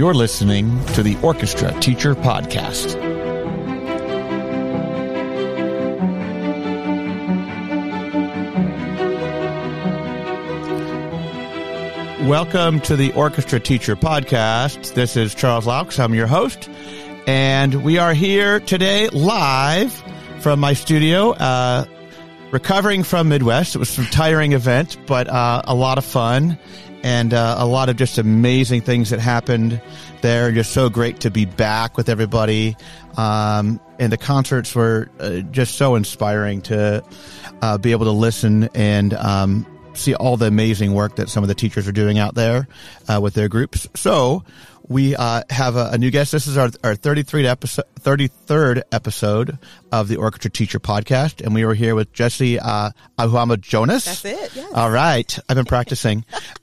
You're listening to the Orchestra Teacher Podcast. Welcome to the Orchestra Teacher Podcast. This is Charles Laux. I'm your host. And we are here today live from my studio, uh, recovering from Midwest. It was a tiring event, but uh, a lot of fun and uh, a lot of just amazing things that happened there. Just so great to be back with everybody. Um, and the concerts were uh, just so inspiring to uh, be able to listen and um, see all the amazing work that some of the teachers are doing out there uh, with their groups. So we uh, have a, a, new guest. This is our, our 33rd episode, 33rd episode of the Orchestra Teacher Podcast, and we were here with Jessie uh, Ahuama Jonas. That's it. Yes. All right, I've been practicing.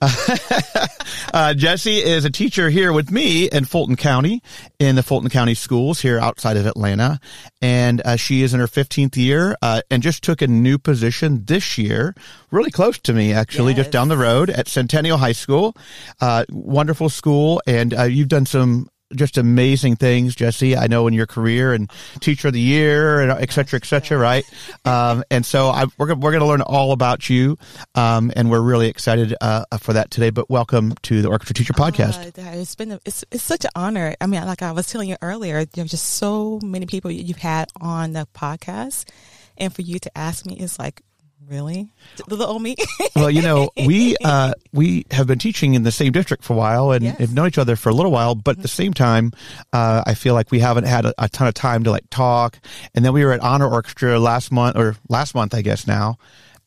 uh, Jessie is a teacher here with me in Fulton County, in the Fulton County schools here outside of Atlanta, and uh, she is in her 15th year uh, and just took a new position this year, really close to me actually, yes. just down the road at Centennial High School. Uh, wonderful school, and uh, you've done some just amazing things, Jessie. I know in your career and teacher of the year and et cetera, et cetera, right? Um, and so I, we're, we're going to learn all about you. Um, and we're really excited, uh, for that today, but welcome to the Orchestra Teacher Podcast. Uh, it's been, a, it's, it's such an honor. I mean, like I was telling you earlier, there's just so many people you've had on the podcast. And for you to ask me is like Really, the old me. well, you know, we uh, we have been teaching in the same district for a while and yes. have known each other for a little while. But at the same time, uh, I feel like we haven't had a, a, ton of time to like talk. And then we were at Honor Orchestra last month, or last month, I guess now,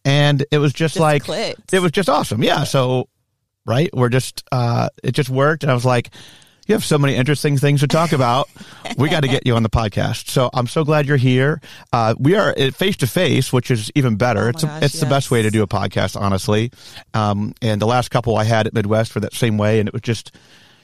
and it was just, just like clicked. it was just awesome. Yeah. So, right, we're just uh, it just worked, and I was like you have so many interesting things to talk about. we got to get you on the podcast. So I'm so glad you're here. Uh, we are face to face, which is even better. Oh it's gosh, it's yes. the best way to do a podcast, honestly. Um, and the last couple I had at Midwest were that same way, and it was just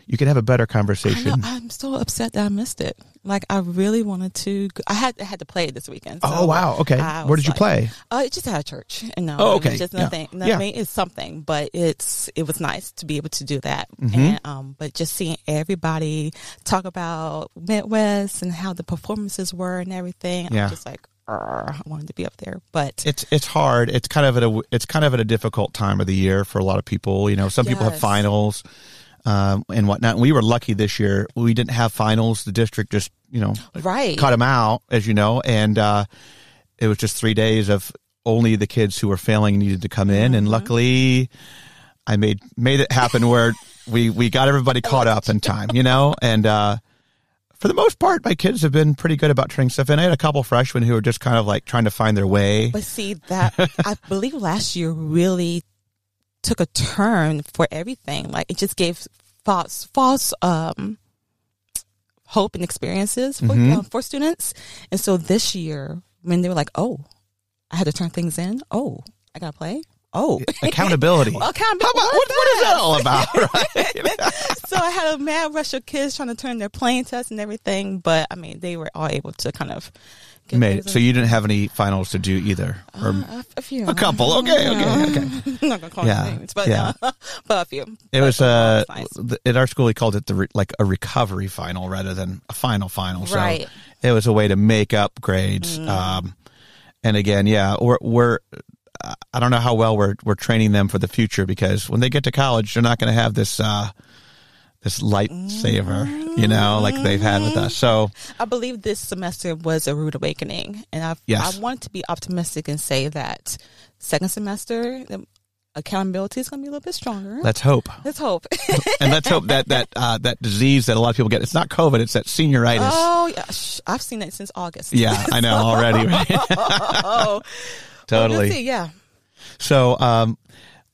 you could have a better conversation. I am so upset that I missed it. Like I really wanted to. I had I had to play it this weekend. So oh wow! Okay, where did you like, play? Uh, just at a church. No, oh okay, just yeah. nothing. Yeah. It's something, but it's it was nice to be able to do that. Mm-hmm. And um, but just seeing everybody talk about Midwest and how the performances were and everything, yeah. I'm just like. I wanted to be up there, but it's it's hard. It's kind of at a it's kind of at a difficult time of the year for a lot of people. You know, some yes. people have finals um, and whatnot. And we were lucky this year; we didn't have finals. The district just you know right cut them out, as you know, and uh, it was just three days of only the kids who were failing needed to come in, mm-hmm. and luckily, I made made it happen where we we got everybody caught up in time, you know, and. uh for the most part, my kids have been pretty good about turning stuff in. I had a couple freshmen who were just kind of like trying to find their way. But see that I believe last year really took a turn for everything. Like it just gave false false um, hope and experiences for, Mhm. uh, for students. And so this year, when they were like, "Oh, I had to turn things in. Oh, I got to play. Oh, Accountability. Well, accountability. How about, what, what is that all about? Right? so I had a mad rush of kids trying to turn their playing tests and everything, but I mean, they were all able to kind of Made it. So you didn't have any finals to do either, or Uh, a, few. a couple. Okay, okay, okay. I'm not gonna call Yeah, names, but yeah. uh, but a few. It But was uh nice. at our school we called it the re- like a recovery final rather than a final final. So Right. it was a way to make up grades. Mm. Um, and again, yeah, we're we're uh, I don't know how well we're we're training them for the future because when they get to college, they're not going to have this uh this lightsaver, you know, like they've had with us. So I believe this semester was a rude awakening, and I Yes. I want to be optimistic and say that second semester the accountability is going to be a little bit stronger. let's hope, Let's hope. and let's hope that that uh, that disease that a lot of people get. It's not COVID. It's that senioritis. oh yeah, I've seen that since August. Yeah, I know already. Right? oh, totally. See, yeah. So, um,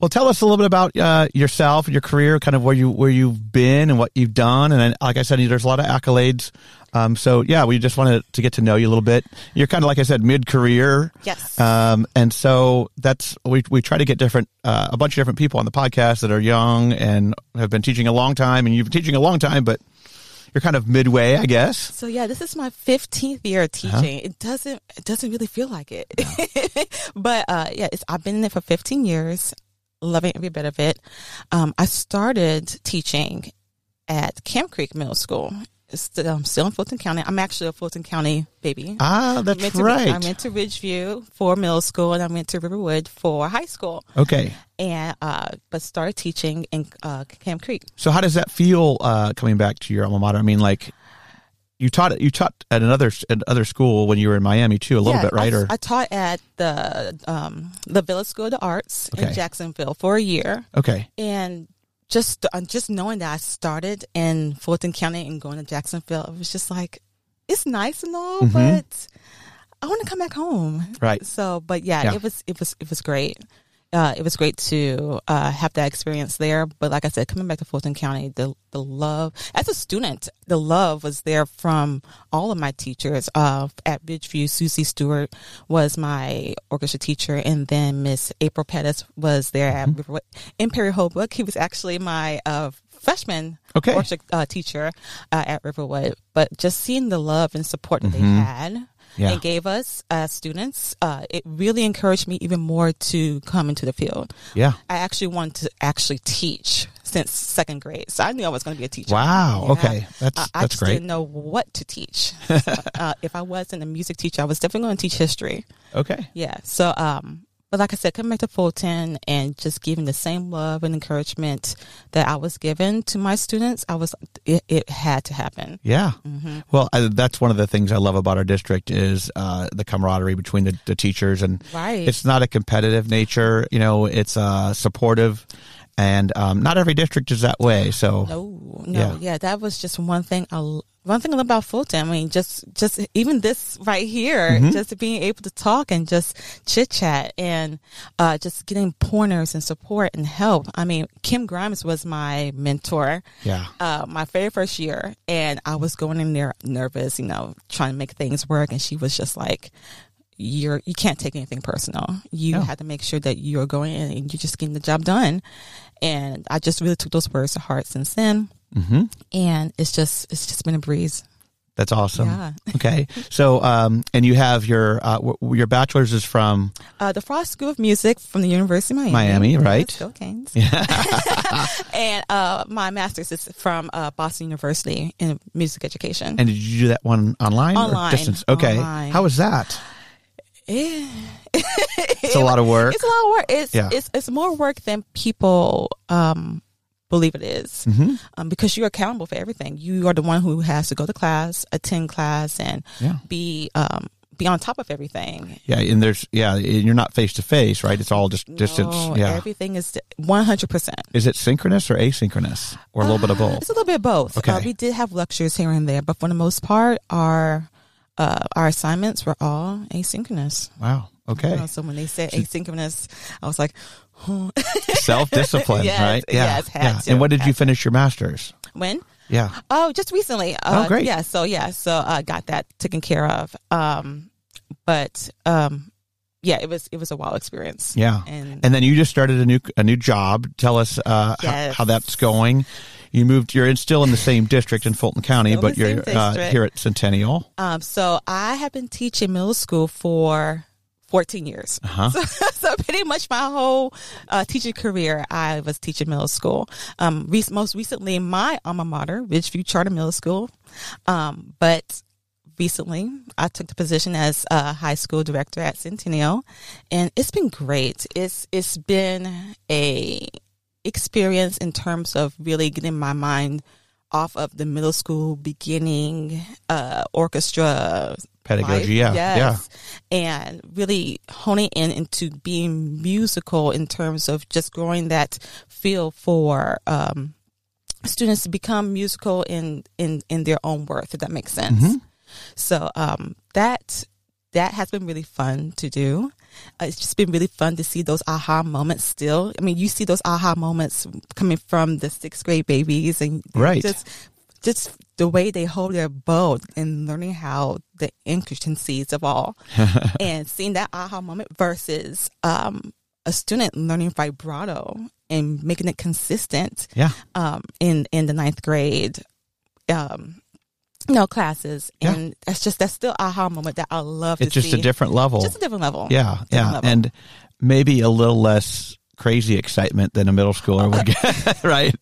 well, tell us a little bit about uh, yourself and your career, kind of where you where you've been and what you've done. And then, like I said, there's a lot of accolades. Um, so yeah, we just wanted to get to know you a little bit. You're kind of like I said, mid career. Yes. Um, and so that's we we try to get different uh, a bunch of different people on the podcast that are young and have been teaching a long time, and you've been teaching a long time, but you're kind of midway, I guess. So yeah, this is my 15th year of Uh-huh. teaching. It doesn't it doesn't really feel like it. but uh yeah, it's I've been in it for 15 years, loving every bit of it. Um I started teaching at Camp Creek Middle School. Still, I'm still in Fulton County. I'm actually a Fulton County baby. Ah, I that's went to, right. I went to Ridgeview for middle school, and I went to Riverwood for high school. okay. And uh, but started teaching in uh, Camp Creek. So how does that feel uh, coming back to your alma mater? I mean, like you taught you taught at another at another school when you were in Miami too, a little Yeah, bit, right? I, or I taught at the um, the Village School of the Arts Okay. in Jacksonville for a year, okay, and just uh, just knowing that I started in Fulton County and going to Jacksonville, it was just like it's nice and all, Mhm. but I want to come back home. right. So, but yeah, Yeah. it was it was it was great. Uh, it was great to uh, have that experience there. But like I said, coming back to Fulton County, the the love as a student, the love was there from all of my teachers. Uh, at Ridgeview, Susie Stewart was my orchestra teacher, and then Miss April Pettis was there at Riverwood. And Perry Holbrook, he was actually my uh, freshman Okay. orchestra uh, teacher uh, at Riverwood. But just seeing the love and support that they Mhm. had Yeah. and gave us as students, uh, it really encouraged me even more to come into the field. Yeah. I actually wanted to actually teach since second grade, so I knew I was going to be a teacher. Wow. Yeah. Okay. That's I, I that's just great. didn't know what to teach. So, uh, if I wasn't a music teacher, I was definitely going to teach history. Okay. Yeah. So, um, but like I said, coming back to Fulton and just giving the same love and encouragement that I was given to my students, I was it, it had to happen. Yeah. hmm Well, I, that's one of the things I love about our district is uh, the camaraderie between the, the teachers, and Right. it's not a competitive nature. You know, it's uh, supportive, and um, not every district is that way. So No, no, Yeah. yeah. that was just one thing. I one thing about Fulton. I mean, just just even this right here, Mhm. just being able to talk and just chit chat and uh, just getting pointers and support and help. I mean, Kim Grimes was my mentor. yeah, Uh, my very first year, and I was going in there nervous, you know, trying to make things work, and she was just like. You're you can't take anything personal. You No. have to make sure that you're going in and you're just getting the job done. And I just really took those words to heart since then hmm and it's just it's just been a breeze. that's awesome. Yeah. Okay, so um, and you have your uh, w- your bachelor's is from Uh, the Frost School of Music from the University of Miami. Miami, right? Go Canes. and uh, my master's is from uh, Boston University in music education. and did you do that one online or Online. distance? Okay, Online. how was that? It's a lot of work. It's a lot of work. It's Yeah. it's it's more work than people um, believe it is. hmm Um, because you're accountable for everything. You are the one who has to go to class, attend class, and Yeah. be um, be on top of everything. Yeah, and there's yeah, you're not face to face, right? It's all just distance. No, yeah. everything is one hundred percent. Is it synchronous or asynchronous, or a little bit of both? It's a little bit of both. Okay. Uh, we did have lectures here and there, but for the most part, our uh, our assignments were all asynchronous. Wow. Okay. You know, so when they said asynchronous, I was like, oh. Self discipline, Yes, right? Yeah. yes, yeah. to, And when did you finish your master's? when? Yeah. Oh, just recently. Uh, Oh, great. Yeah. So yeah. So I got that taken care of. Um, but um, yeah, it was it was a wild experience. Yeah. And, And then you just started a new a new job. Tell us uh, how, how that's going. You moved. You're in, still in the same district in Fulton County, but you're uh, here at Centennial. um, so I have been teaching middle school for 14 years. Uh-huh. So, so pretty much my whole uh, teaching career, I was teaching middle school. Um, re- most recently, my alma mater, Ridgeview Charter Middle School. Um, but recently, I took the position as a high school director at Centennial, and it's been great. It's it's been a experience in terms of really getting my mind off of the middle school beginning uh, orchestra Pedagogy. life. Yeah. Yes. And really honing in into being musical in terms of just growing that feel for um, students to become musical in, in, in their own worth, if that makes sense. Mhm. So um, that that has been really fun to do. Uh, it's just been really fun to see those aha moments still. I mean, you see those aha moments coming from the sixth grade babies and Right. just just the way they hold their bow and learning how the intricacies of all and seeing that aha moment versus um, a student learning vibrato and making it consistent Yeah. um, in in the ninth grade um, know classes Yeah. and that's just that's still aha moment that I love It's just see a different level. just a different level Yeah, yeah, level. and maybe a little less crazy excitement than a middle schooler would get, right?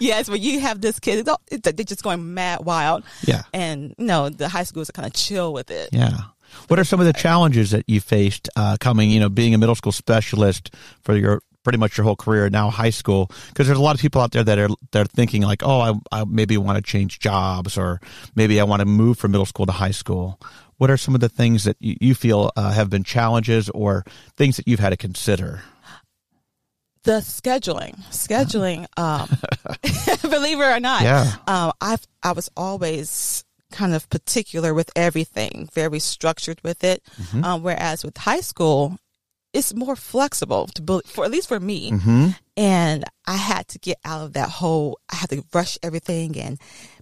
yes, when you have this kid, they're just going mad wild. Yeah. And you no, know, the high schools are kind of chill with it. Yeah. What are some of the challenges that you faced uh, coming, you know, being a middle school specialist for your pretty much your whole career now high school because there's a lot of people out there that are they're thinking like oh I, I maybe want to change jobs or maybe I want to move from middle school to high school what are some of the things that you, you feel uh, have been challenges or things that you've had to consider the scheduling scheduling um, believe it or not yeah. um, i i was always kind of particular with everything very structured with it mm-hmm. um, whereas with high school it's more flexible to build for at least for me mm-hmm. and i had to get out of that whole i had to rush everything and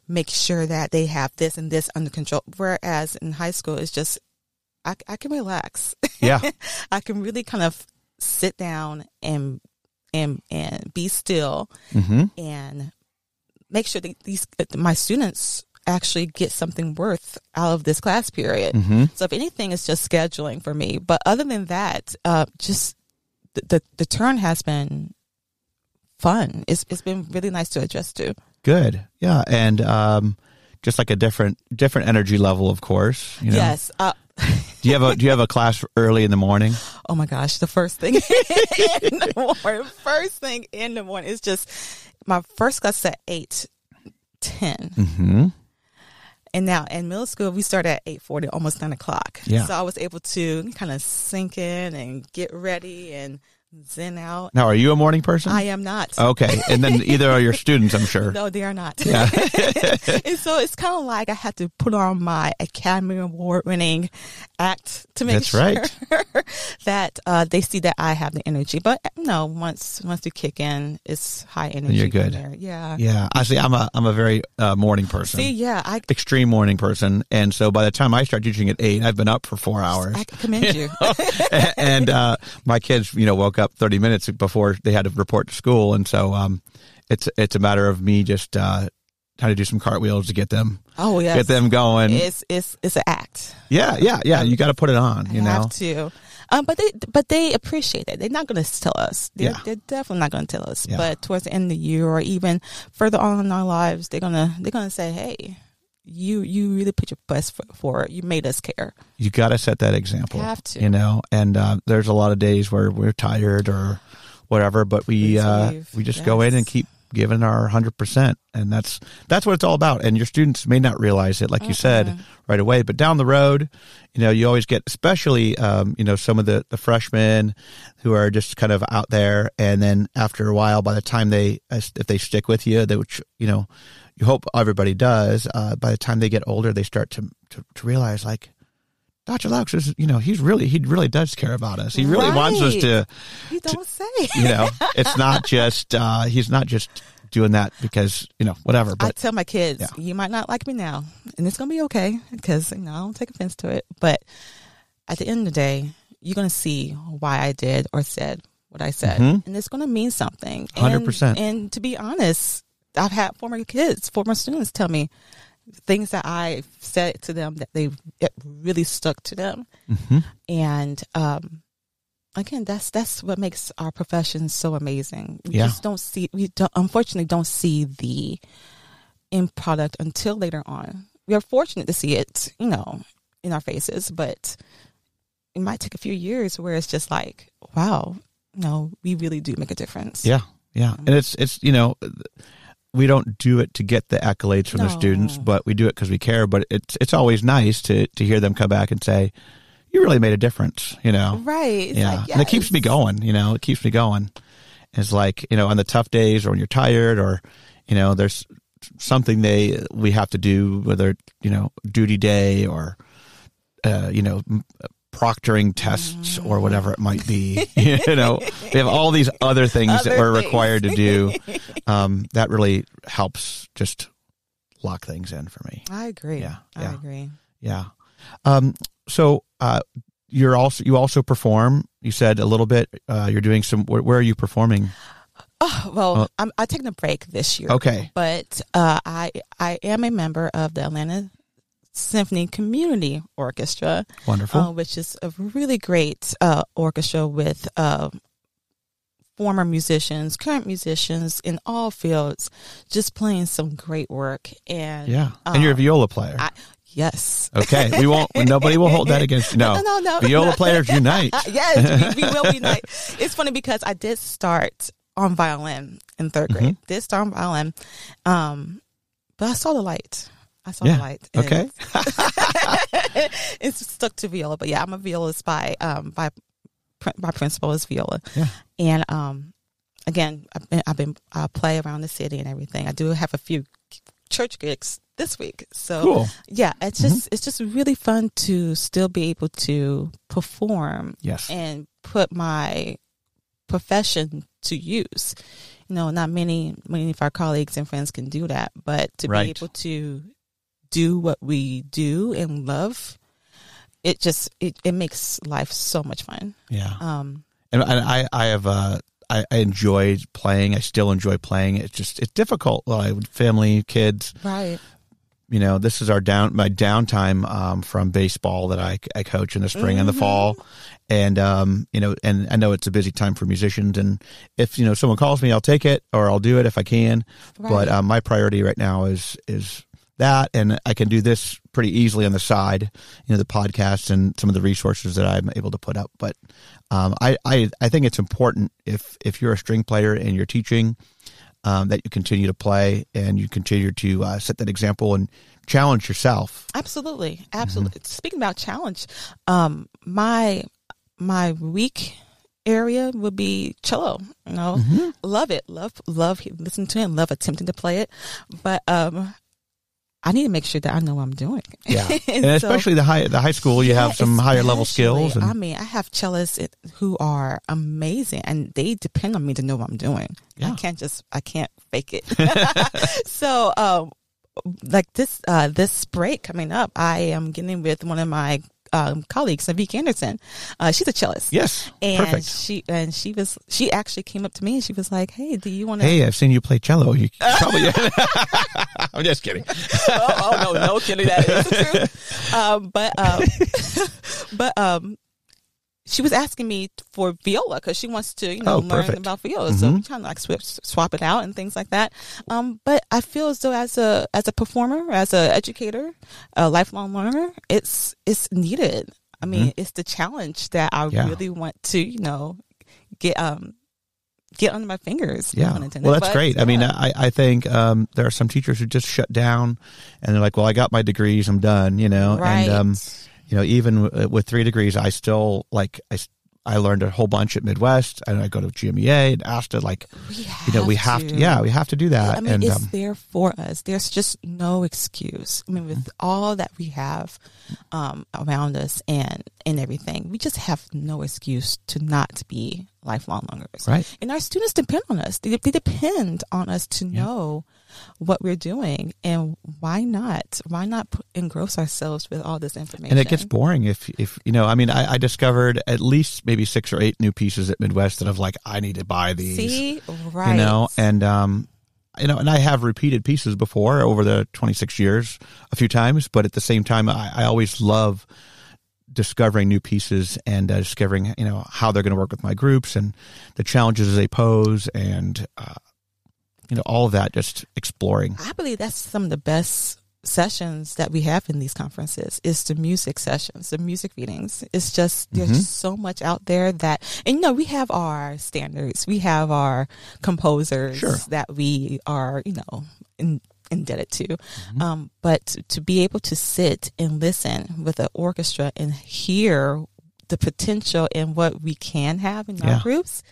make sure that they have this and this under control whereas in high school it's just i, I can relax yeah i can really kind of sit down and and and be still mm-hmm. and make sure that these my students actually get something worth out of this class period. Mm-hmm. So if anything, it's just scheduling for me. But other than that, uh, just the, the, the turn has been fun. It's it's been really nice to adjust to. Good, yeah, and um, just like a different different energy level, of course. You know? Yes. Uh, do you have a Do you have a class early in the morning? Oh my gosh, the first thing in the morning, first thing in the morning is just my first class at eight ten. Mm-hmm. And now in middle school, we start at eight forty, almost nine o'clock. Yeah. So I was able to kind of sink in and get ready and zen out. Now, are you a morning person? I am not. Okay, and then either are your students, I'm sure. No, they are not. Yeah. and so it's kind of like I had to put on my Academy Award winning act to make That's sure right. that uh, they see that I have the energy. But no, once once you kick in, it's high energy. you're good. There. Yeah. Yeah, I see. I'm a I'm a very uh, morning person. See, yeah, I extreme morning person, and so by the time I start teaching at eight, I've been up for four hours. I commend you. and uh, my kids, you know, woke up 30 minutes before they had to report to school, and so um, it's it's a matter of me just uh, trying to do some cartwheels to get them. Oh yeah, get them going. It's it's it's an act. Yeah, yeah, yeah. You got to put it on. You I know, have to. Um, but they but they appreciate it. They're not going to tell us. They're, Yeah. they're definitely not going to tell us. Yeah. But towards the end of the year or even further on in our lives, they're gonna they're gonna say, "Hey, you you really put your best foot forward. You made us care." you got to set that example. You Have to. You know, and uh, there's a lot of days where we're tired or whatever, but we uh, we just go in and keep giving our 100% and that's that's what it's all about and your students may not realize it like you said right away but down the road you know you always get especially um, you know some of the the freshmen who are just kind of out there and then after a while by the time they if they stick with you they which you know you hope everybody does uh, by the time they get older they start to to, to realize like Dr. Laux is, you know, he's really, he really does care about us. He really wants us to, You don't say. you know, it's not just, uh, he's not just doing that because, you know, whatever, But, I tell my kids, Yeah. you might not like me now, and it's gonna be okay because you know I don't take offense to it. But at the end of the day, you're gonna see why I did or said what I said, Mhm. and it's gonna mean something. 100%. And, and to be honest, I've had former kids, former students tell me things that I said to them that they really stuck to them, Mhm. and um, again, that's that's what makes our profession so amazing. We Yeah. just don't see we don't, unfortunately don't see the end product until later on. We are fortunate to see it, you know, in our faces, but it might take a few years where it's just like, wow, no, we really do make a difference. yeah, yeah. And it's, it's, you know, we don't do it to get the accolades from the students, but we do it because we care. But it's, it's always nice to, to hear them come back and say, you really made a difference, you know? Right. Yeah. like, And it keeps me going, you know, it keeps me going. It's like, you know, on the tough days or when you're tired or, you know, there's something they, we have to do, whether, you know, duty day or, uh, you know, proctoring tests or whatever it might be. you know, we have all these other things that we're things. required to do. Um, that really helps just lock things in for me. I agree. Yeah, I agree. Yeah. Um, so, uh, you're also, you also perform, you said a little bit, uh, you're doing some, where, where are you performing? Oh, well, Uh, I'm, I'm taking a break this year. Okay. But uh, I I am a member of the Atlanta Symphony Community Orchestra, Wonderful. uh, which is a really great uh, orchestra with uh, former musicians, current musicians in all fields, just playing some great work. And Yeah. and you're a um, viola player. I, yes. okay. We won't, nobody will hold that against you. No. No, no, no. Viola players unite. yes, we, we will unite. It's funny because I did start on violin in third Mm-hmm. grade. Did start on violin, um, but I saw the light. I saw Yeah. the light. Okay. it's stuck to viola, but yeah, I'm a violist by um by my principal is viola, Yeah. and um again I've been I've been I play around the city and everything. I do have a few church gigs this week, so Cool. yeah, it's just it's just really fun to still be able to perform Yes. and put my profession to use. You know, not many many of our colleagues and friends can do that, but to Right. be able to do what we do and love, it just it, it makes life so much fun. Yeah. Um, and, and I, I have, uh, I, I enjoyed playing. I still enjoy playing. It's just, it's difficult. I, family, kids, right. you know, this is our down, my downtime, um, from baseball that I, I coach in the spring and the Mhm. fall. And, um, you know, and I know it's a busy time for musicians. And if, you know, someone calls me, I'll take it or I'll do it if I can. Right. But, um, my priority right now is, is that. And I can do this pretty easily on the side, you know, the podcasts and some of the resources that I'm able to put up. But, um, I, I, I think it's important if, if you're a string player and you're teaching, um, that you continue to play and you continue to uh, set that example and challenge yourself. Absolutely, Mm-hmm. absolutely. Speaking about challenge, um, my my weak area would be cello. You know, Mm-hmm. love it, love love listening to it, and love attempting to play it, but um, I need to make sure that I know what I'm doing. Yeah, and, And so- especially the high the high school, you have Yeah, some higher level skills. And, I mean, I have cellists who are amazing, and they depend on me to know what I'm doing. Yeah. I can't just, I can't fake it. so, um, like this, uh, this break coming up, I am getting with one of my um, colleagues, Vicky Anderson. Uh, she's a cellist. yes, And perfect. she and she was she actually came up to me and she was like, "Hey, do you want to?" Hey, I've seen you play cello. You probably. I'm just kidding. oh, oh, no, no kidding. That is truth. Um, but um, but um, she was asking me for viola because she wants to, you know, Oh, learn about viola. So Mhm. we kind of like swap, swap it out and things like that. Um, but I feel as though as a as a performer, as an educator, a lifelong learner, it's it's needed. I mean, it's the challenge that I Mm-hmm. Yeah. really want to, you know, get um get under my fingers. Yeah. Well, that's But, great. I mean. I, I think um, there are some teachers who just shut down and they're like, well, I got my degrees. I'm done, you know? right. And, um, you know, even w- with three degrees, I still like, I I learned a whole bunch at Midwest and I go to GMEA and to like, you know, we have to, yeah, we have to do that. I mean, and, it's um, there for us. There's just no excuse. I mean, with all that we have um, around us and and everything, we just have no excuse to not be lifelong learners. right. And our students depend on us. They, they depend on us to know what we're doing, and why not? Why not engross ourselves with all this information? And it gets boring if, if, you know, I mean, I, I discovered at least maybe six or eight new pieces at Midwest that I've like, I need to buy these. see right. you know and um you know and i have repeated pieces before over the 26 years a few times but at the same time i, I always love discovering new pieces and uh, discovering you know how they're going to work with my groups and the challenges they pose and uh, you know all of that just exploring I believe that's some of the best sessions that we have in these conferences is the music sessions, the music readings. It's just there's Mhm. so much out there that and you know, we have our standards. We have our composers Sure. that we are, you know, in, indebted to. Um, but to be able to sit and listen with an orchestra and hear the potential and what we can have in Yeah. our groups,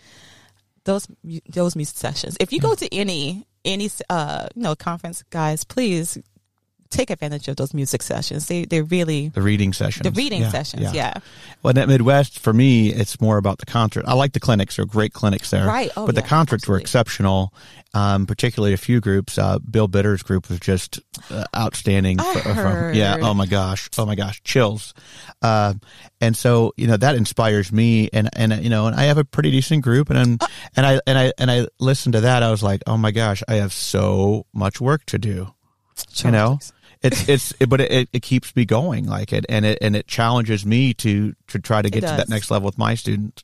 those those music sessions. If you go to any any uh you know conference, guys, please take advantage of those music sessions. They they're really the reading sessions the reading Yeah, sessions. Yeah. well at midwest for me it's more about the concert i like the clinics they're great clinics there Right. Oh, but the yeah, concerts were exceptional um, particularly a few groups. Uh, bill bitter's group was just uh, outstanding I fr- from- yeah oh my gosh oh my gosh chills. Uh, and so you know that inspires me and and you know and i have a pretty decent group and I'm, and i and i and i listened to that. I was like oh my gosh i have so much work to do. You know? it's it's but it, it keeps me going like it and it and it challenges me to to try to get to that next level with my students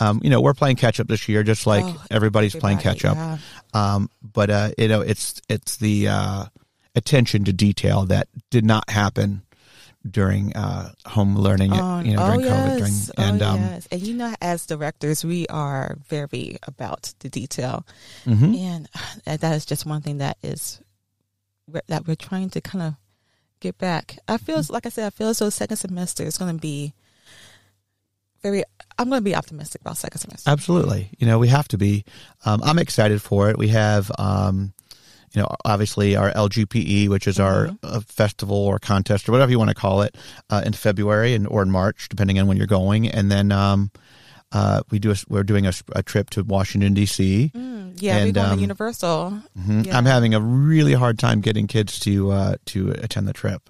Um, you know, we're playing catch up this year, just like Oh, everybody's playing catch up. yeah. Um, but uh, you know, it's it's the uh, attention to detail that did not happen during uh, home learning. Oh, you know, oh, during COVID. During, yes. and oh, um, yes. And you know, as directors, we are very about the detail, mhm. and uh, that is just one thing that is that we're trying to kind of get back. I feel Mm-hmm. like I said, I feel as though second semester is going to be very. I'm going to be optimistic about second semester. Absolutely. You know, we have to be. Um, I'm excited for it. We have, um, you know, obviously our LGPE, which is our uh, festival or contest or whatever you want to call it, uh, in February and or in March, depending on when you're going. And then um, uh, we do a, we're doing a, a trip to Washington D.C. Mm, yeah, we're going um, to Universal. Mhm. Yeah. I'm having a really hard time getting kids to uh, to attend the trip,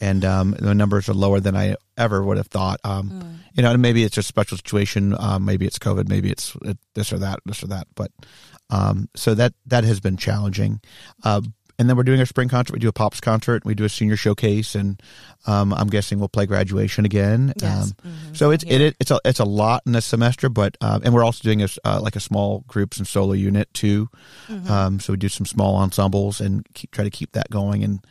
and um, the numbers are lower than I ever would have thought. Um, Mm. You know, and maybe it's a special situation. Um, maybe it's COVID. Maybe it's uh, this or that, this or that. But um, so that that has been challenging. Uh, and then we're doing our spring concert. We do a pops concert. We do a senior showcase, and um, I'm guessing we'll play graduation again. Yes. Um, Mhm. so it's Yeah. it, it's a it's a lot in this semester, but um, and we're also doing a uh, like a small groups and solo unit too. Mm-hmm. Um, so we do some small ensembles and keep, try to keep that going and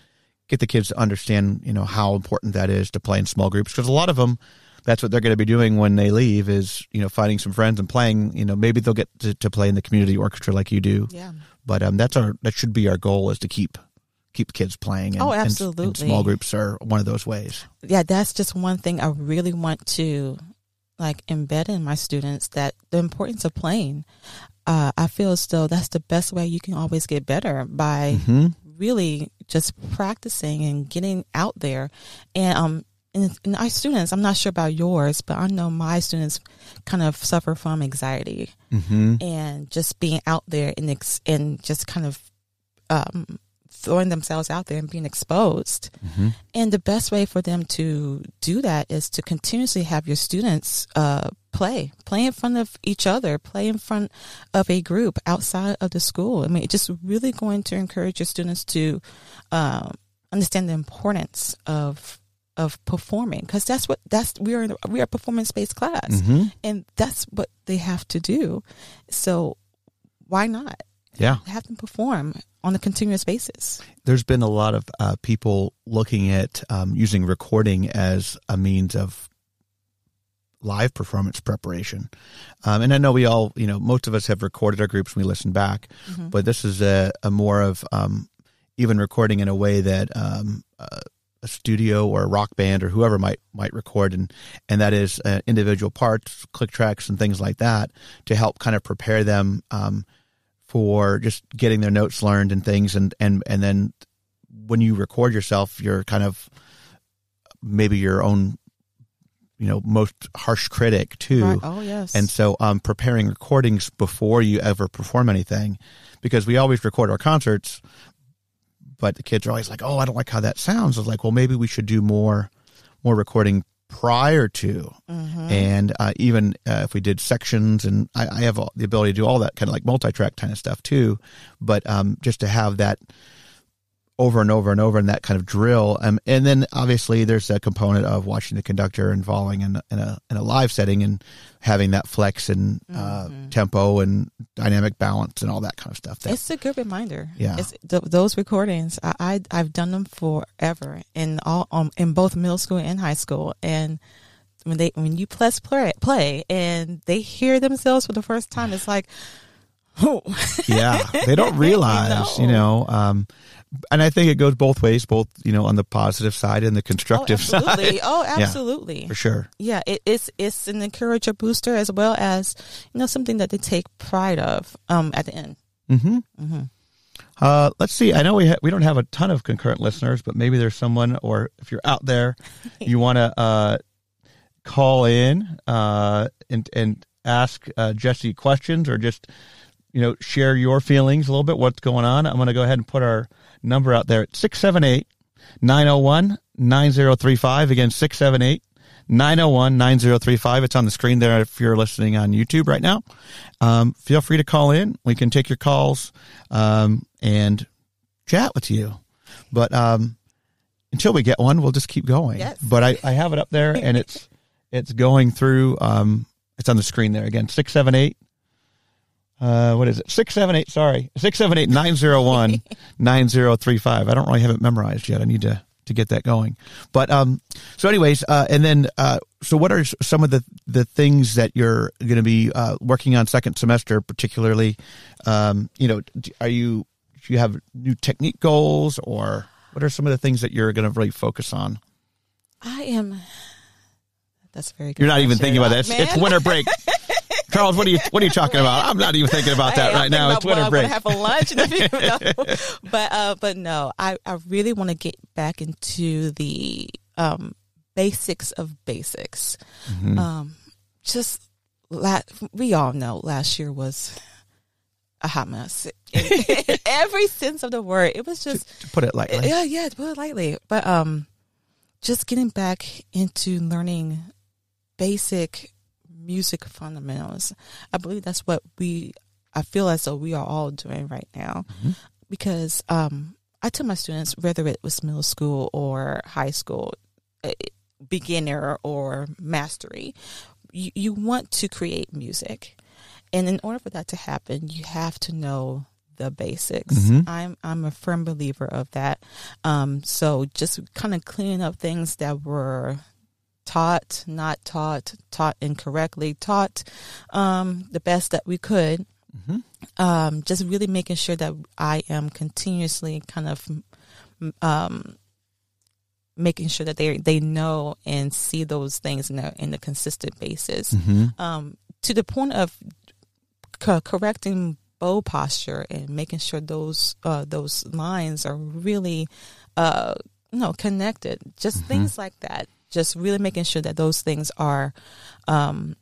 get the kids to understand you know how important that is to play in small groups because a lot of them that's what they're going to be doing when they leave is you know finding some friends and playing you know maybe they'll get to, to play in the community orchestra like you do Yeah. but um that's our that should be our goal is to keep keep kids playing and, Oh, and- and absolutely. small groups are one of those ways yeah, that's just one thing I really want to like embed in my students that the importance of playing. Uh, I feel as though that's the best way you can always get better by hmm really just practicing and getting out there. And um, and, and our students, I'm not sure about yours, but I know my students kind of suffer from anxiety hmm and just being out there and ex- and just kind of um, throwing themselves out there and being exposed. hmm And the best way for them to do that is to continuously have your students uh, play, play in front of each other, play in front of a group outside of the school. I mean, it's just really going to encourage your students to um, understand the importance of of performing because that's what that's we are in, we are a performance based class hmm and that's what they have to do. So why not yeah have them perform on a continuous basis? there's been a lot of uh, people looking at um, using recording as a means of live performance preparation. Um, and I know we all, you know, most of us have recorded our groups and we listen back, Mhm. but this is a, a more of um, even recording in a way that um, uh, a studio or a rock band or whoever might might record, and and that is uh, individual parts, click tracks, and things like that to help kind of prepare them um, for just getting their notes learned and things, and and and then when you record yourself, you're kind of maybe your own, you know, most harsh critic too. Right. Oh yes. And so, um, preparing recordings before you ever perform anything, because we always record our concerts, but the kids are always like, "Oh, I don't like how that sounds." I was like, "Well, maybe we should do more, more recording prior to." Mhm. And uh, even uh, if we did sections, and I, I have all, the ability to do all that kind of like multi-track kind of stuff too, but um, just to have that over and over and over in that kind of drill. Um, and then obviously there's a component of watching the conductor and following in, in a in a live setting and having that flex and uh, Mhm. tempo and dynamic balance and all that kind of stuff. That, It's a good reminder. Yeah. It's, th- those recordings, I, I I've done them forever in all um in both middle school and high school, and when they when you press play play and they hear themselves for the first time, it's like, oh, yeah, they don't realize, you know. Um, and I think it goes both ways, both you know on the positive side and the oh, constructive absolutely, side, oh, Yeah. absolutely, for sure. yeah. It, it's it's an encourager booster as well as you know something that they take pride of um at the end. hmm hmm Uh, let's see. I know we ha- we don't have a ton of concurrent listeners, but maybe there's someone, or if you're out there, you want to uh, call in uh, and and ask uh, Jessie questions or just you know share your feelings a little bit, what's going on, I'm going to go ahead and put our number out there at 678 901 9035. Again, 678 901 9035. It's on the screen there if you're listening on YouTube right now. Um, feel free to call in. We can take your calls um, and chat with you. But um, until we get one, we'll just keep going. Yes. But I, I have it up there and it's it's going through. Um, it's on the screen there again. Six seven eight. Uh, what is it? Six seven eight. Sorry, six seven eight nine zero one nine zero three five. I don't really have it memorized yet. I need to to get that going. But um, so anyways, uh, and then uh, so what are some of the the things that you're going to be uh, working on second semester, particularly? Um, you know, are you do you have new technique goals, or what are some of the things that you're going to really focus on? I am. That's very good. You're not even thinking about that. It's, it's winter break. Charles, what are you what are you talking about? I'm not even thinking about that Hey, right now. It's winter about break. what I'm have a lunch. in a few- no. But uh, but no, I I really want to get back into the um basics of basics. Mm-hmm. Um, just la- we all know last year was a hot mess. Every sense of the word, it was just To put it lightly. yeah, yeah, to put it lightly. But um, just getting back into learning basic music fundamentals. I believe that's what we. I feel as though we are all doing right now, because um, I tell my students whether it was middle school or high school, eh, beginner or mastery, you, you want to create music, and in order for that to happen, you have to know the basics. Mhm. I'm I'm a firm believer of that. Um, so just kind of cleaning up things that were taught, not taught, taught incorrectly, taught um, the best that we could. Mhm. Um, just really making sure that I am continuously kind of um, making sure that they they know and see those things in a in a consistent basis Mhm. um, to the point of co- correcting bow posture and making sure those uh, those lines are really uh, you know connected. Just things like that. Just really making sure that those things are um,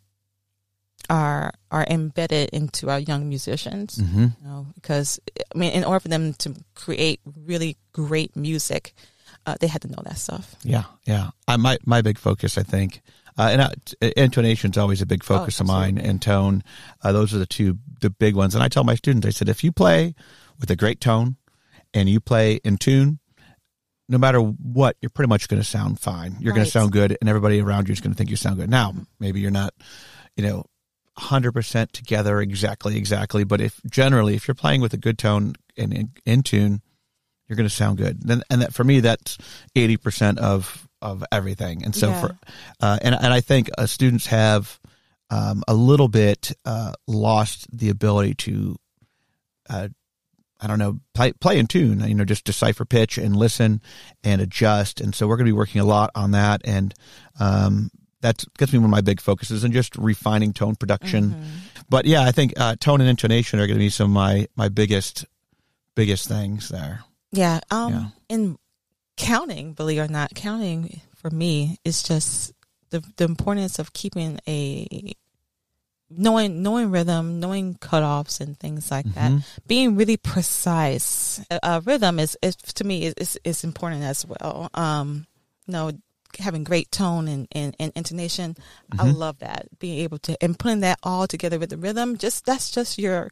are are embedded into our young musicians. Mhm. You know, because I mean, in order for them to create really great music, uh, they had to know that stuff. Yeah, yeah. I, my my big focus, I think, uh, and uh, intonation is always a big focus of mine, and tone. Uh, those are the two the big ones. And I tell my students, I said, if you play with a great tone and you play in tune, no matter what, you're pretty much going to sound fine. You're going to sound good, and everybody around you is going to think you sound good. Now, maybe you're not, you know. 100% together exactly exactly but if generally if you're playing with a good tone and in, in tune you're going to sound good. Then, and that for me, that's eighty percent of of everything. And so Yeah. for, uh, and and I think uh, students have um, a little bit uh, lost the ability to, uh, I don't know, play play in tune. You know, just decipher pitch and listen and adjust. And so we're going to be working a lot on that. And um, that's gets me one of my big focuses and just refining tone production. Mm-hmm. But yeah, I think uh, tone and intonation are going to be some of my my biggest biggest things there. Yeah. Um Yeah. in counting, believe it or not, counting for me is just the the importance of keeping a knowing knowing rhythm, knowing cutoffs and things like that. Being really precise. Uh, uh, rhythm is, is to me is, is is important as well. Um you know having great tone and, and, and intonation. I love that. Being able to and putting that all together with the rhythm, just that's just your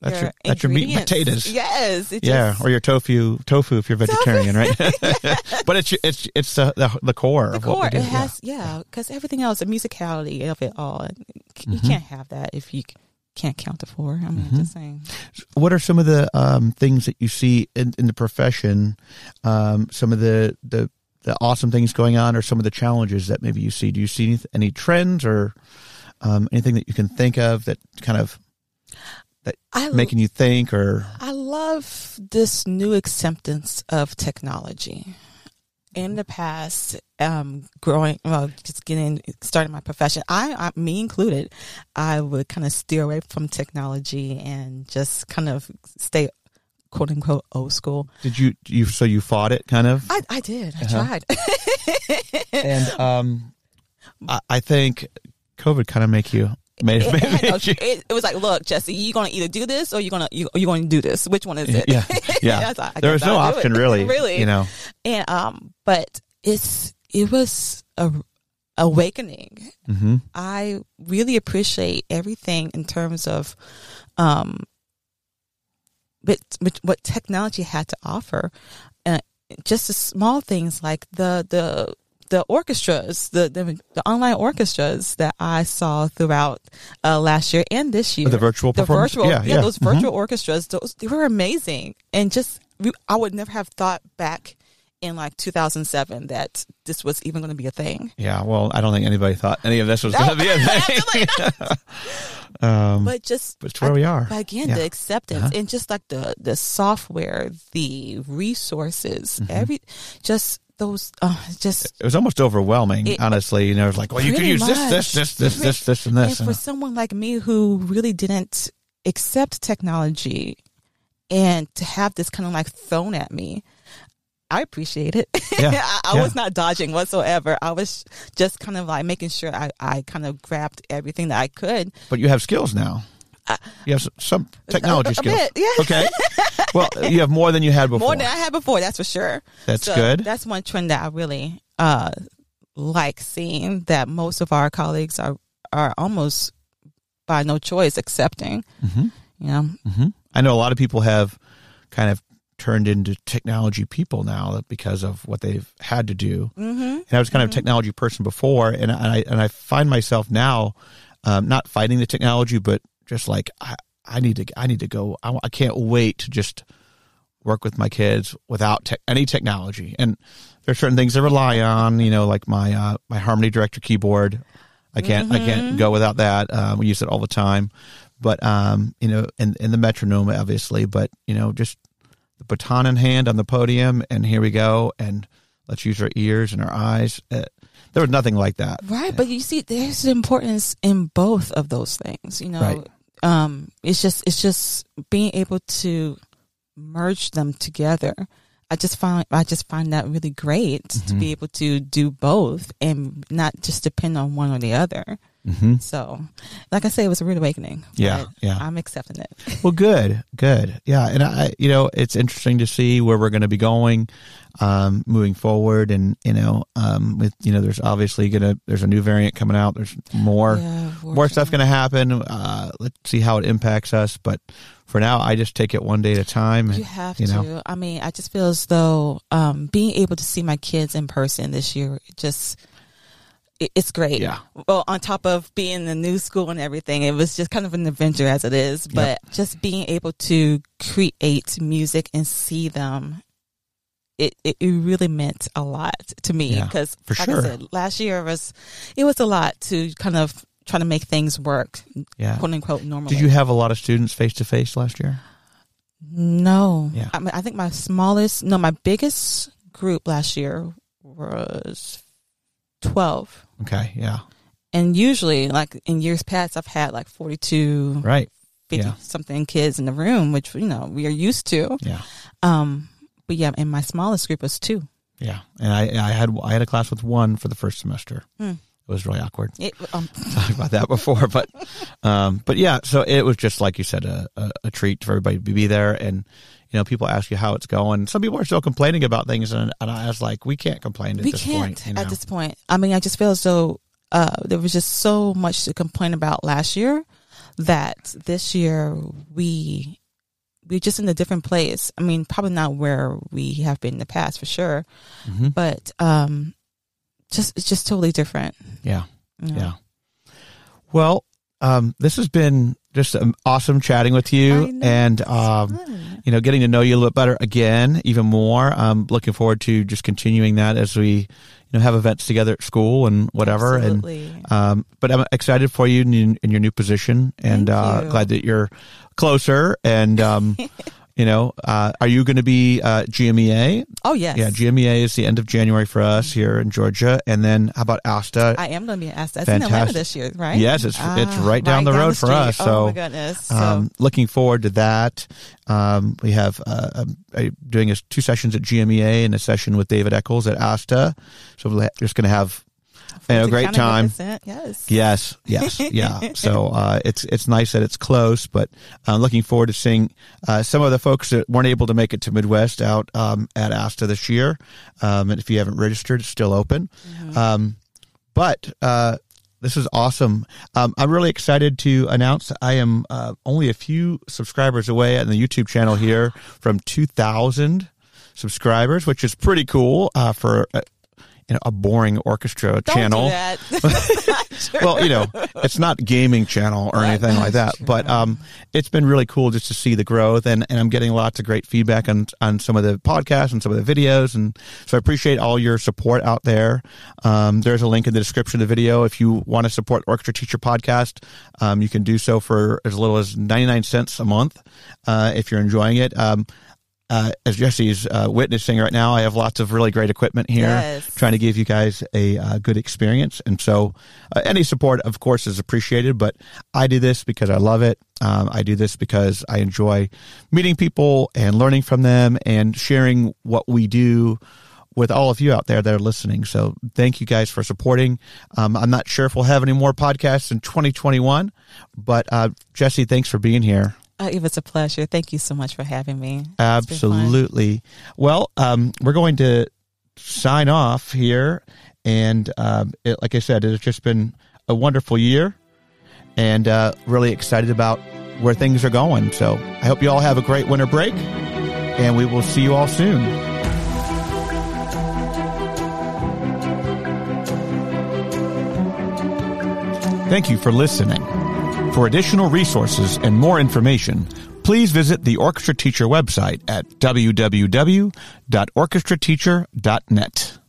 That's your- that's your meat and potatoes. Yes. Yeah, just- or your tofu, tofu if you're vegetarian, right? but it's it's it's uh, the the core the of what core do. it yeah. has yeah because everything else the musicality of it all you Mm-hmm. can't have that if you can't count to four i mean just saying What are some of the um, things that you see in, in the profession? Um, some of the, the the awesome things going on, or some of the challenges that maybe you see? Do you see any, any trends or um, anything that you can think of that kind of i making you think or i love this new acceptance of technology in the past um growing well just getting starting my profession i, I me included i would kind of steer away from technology and just kind of stay quote unquote old school did you you so you fought it kind of? i, I did i Uh-huh. tried and um, I, I think COVID kind of make you made, it, made, no- it- it was like, look, Jessie, you're gonna either do this or you're gonna you you're gonna do this. Which one is it? yeah, yeah. That's all- I there was no option really, really, You know, And um, but it's it was a awakening. hmm I really appreciate everything in terms of um, but, but what technology had to offer. Uh, just the small things like the the the orchestras, the, the the online orchestras that I saw throughout uh, last year and this year. the virtual the virtual, yeah, yeah, yeah. those Mhm. virtual orchestras, those they were amazing, and just we, I would never have thought back in like 2007 that this was even going to be a thing. Yeah, well, I don't think anybody thought any of this was No, going to be a thing. um, But just but it's where we are. Again, Yeah. the acceptance Uh-huh. and just like the the software, the resources, Mm-hmm. every just those uh, just it was almost overwhelming, It- honestly. You know, it was like, well, you can use this, this, this, this, this, this, and and this. for And, someone like me who really didn't accept technology and to have this kind of like thrown at me. I appreciate it. Yeah, I, I yeah. was not dodging whatsoever. I was just kind of like making sure I, I kind of grabbed everything that I could. but you have skills now. You have some, some technology a, a skills. bit, yeah. Okay. well, you have more than you had before. More than I had before, that's for sure. That's So good. That's one trend that I really uh, like seeing that most of our colleagues are are almost by no choice accepting. hmm You know, hmm I know a lot of people have kind of turned into technology people now because of what they've had to do. mm-hmm. And I was kind of a technology person before, and, and I and I find myself now um, not fighting the technology, but just like I, I need to I need to go. I, I can't wait to just work with my kids without te- any technology. And there are certain things I rely on, you know, like my uh, my Harmony Director keyboard. I can't I can't go without that. Um, we use it all the time, but um, you know, and and the metronome obviously, but you know, just the baton in hand on the podium, and here we go, and let's use our ears and our eyes. Uh, there was nothing like that. right. But you see, there's importance in both of those things. You know, Right. Um, it's just it's just being able to merge them together. I just find I just find that really great to Mm-hmm. be able to do both and not just depend on one or the other. Hmm So, like I say, it was a rude awakening. Yeah, yeah. I'm accepting it. Well, good, good. Yeah, and I, you know, it's interesting to see where we're going to be going, um, moving forward, and you know, um, with you know, there's obviously gonna there's a new variant coming out. There's more Yeah, more stuff going to happen. Uh, let's see how it impacts us. But for now, I just take it one day at a time. You have you to. know. I mean, I just feel as though um, being able to see my kids in person this year just it's great. Yeah. Well, on top of being in the new school and everything, it was just kind of an adventure as it is. But just being able to create music and see them. It, it, it really meant a lot to me Yeah, because, for like sure. I said, last year was it was a lot to kind of try to make things work, Yeah. quote unquote, normally. Did you have a lot of students face to face last year? No. Yeah. I mean, I think my smallest, no, my biggest group last year was 12. Okay, yeah, And usually, like in years past, I've had like 42, right, 50 Yeah. something kids in the room, which, you know, we are used to. yeah, Um, but yeah, and my smallest group was two. yeah. And I, I had I had a class with one for the first semester. Hmm. It was really awkward. It, um, talked about that before, but um, but yeah, so it was just like you said, a, a, a treat for everybody to be there, and you know, people ask you how it's going. Some people are still complaining about things, and, and I was like, we can't complain at we this can't point. You know? at this point. I mean, I just feel as though uh, there was just so much to complain about last year that this year we we're just in a different place. I mean, probably not where we have been in the past for sure, Mhm. but um, just it's just totally different. Yeah, you know. yeah. Well, um, this has been just um, awesome chatting with you, and um, you know, getting to know you a little better again, even more. I'm looking forward to just continuing that as we, you know, have events together at school and whatever. And Um, but I'm excited for you in, in your new position and uh, glad that you're closer. And, um, you know, uh, are you going to be uh, GMEA? oh yes, Yeah, GMEA is the end of January for us here in Georgia. And then how about ASTA? I am going to be asked. That's in Atlanta this year, right? Yes, it's- it's Ah, right down the road for street. us, so, oh my goodness. So, um, looking forward to that. Um, we have uh, um, doing a, two sessions at GMEA and a session with David Eccles at ASTA. So we're just going to have and a great time. Yes. Yes, yes, yeah. So uh, it's it's nice that it's close, but I'm looking forward to seeing uh, some of the folks that weren't able to make it to Midwest out um, at ASTA this year. Um, and if you haven't registered, it's still open. Um, but uh, this is awesome. Um, I'm really excited to announce I am uh, only a few subscribers away on the YouTube channel here from 2,000 subscribers, which is pretty cool uh, for. You know, a boring orchestra Don't channel well, you know, it's not gaming channel or anything like that, but um, it's been really cool just to see the growth, and, and I'm getting lots of great feedback on on some of the podcasts and some of the videos, and so I appreciate all your support out there. Um, there's a link in the description of the video if you want to support Orchestra Teacher Podcast. Um, you can do so for as little as 99 cents a month uh, if you're enjoying it. Um, uh, as Jessie's uh, witnessing right now, I have lots of really great equipment here, Yes. trying to give you guys a uh, good experience. And so, uh, any support, of course, is appreciated. But I do this because I love it. Um, I do this because I enjoy meeting people and learning from them and sharing what we do with all of you out there that are listening. So thank you guys for supporting. Um, I'm not sure if we'll have any more podcasts in 2021, but uh, Jessie, thanks for being here. Uh, it was a pleasure. Thank you so much for having me. Absolutely. Well, um, we're going to sign off here, and um, it, like I said, it's just been a wonderful year, and uh, really excited about where things are going. So I hope you all have a great winter break, and we will see you all soon. Thank you for listening. For additional resources and more information, please visit the Orchestra Teacher website at www.orchestrateacher.net.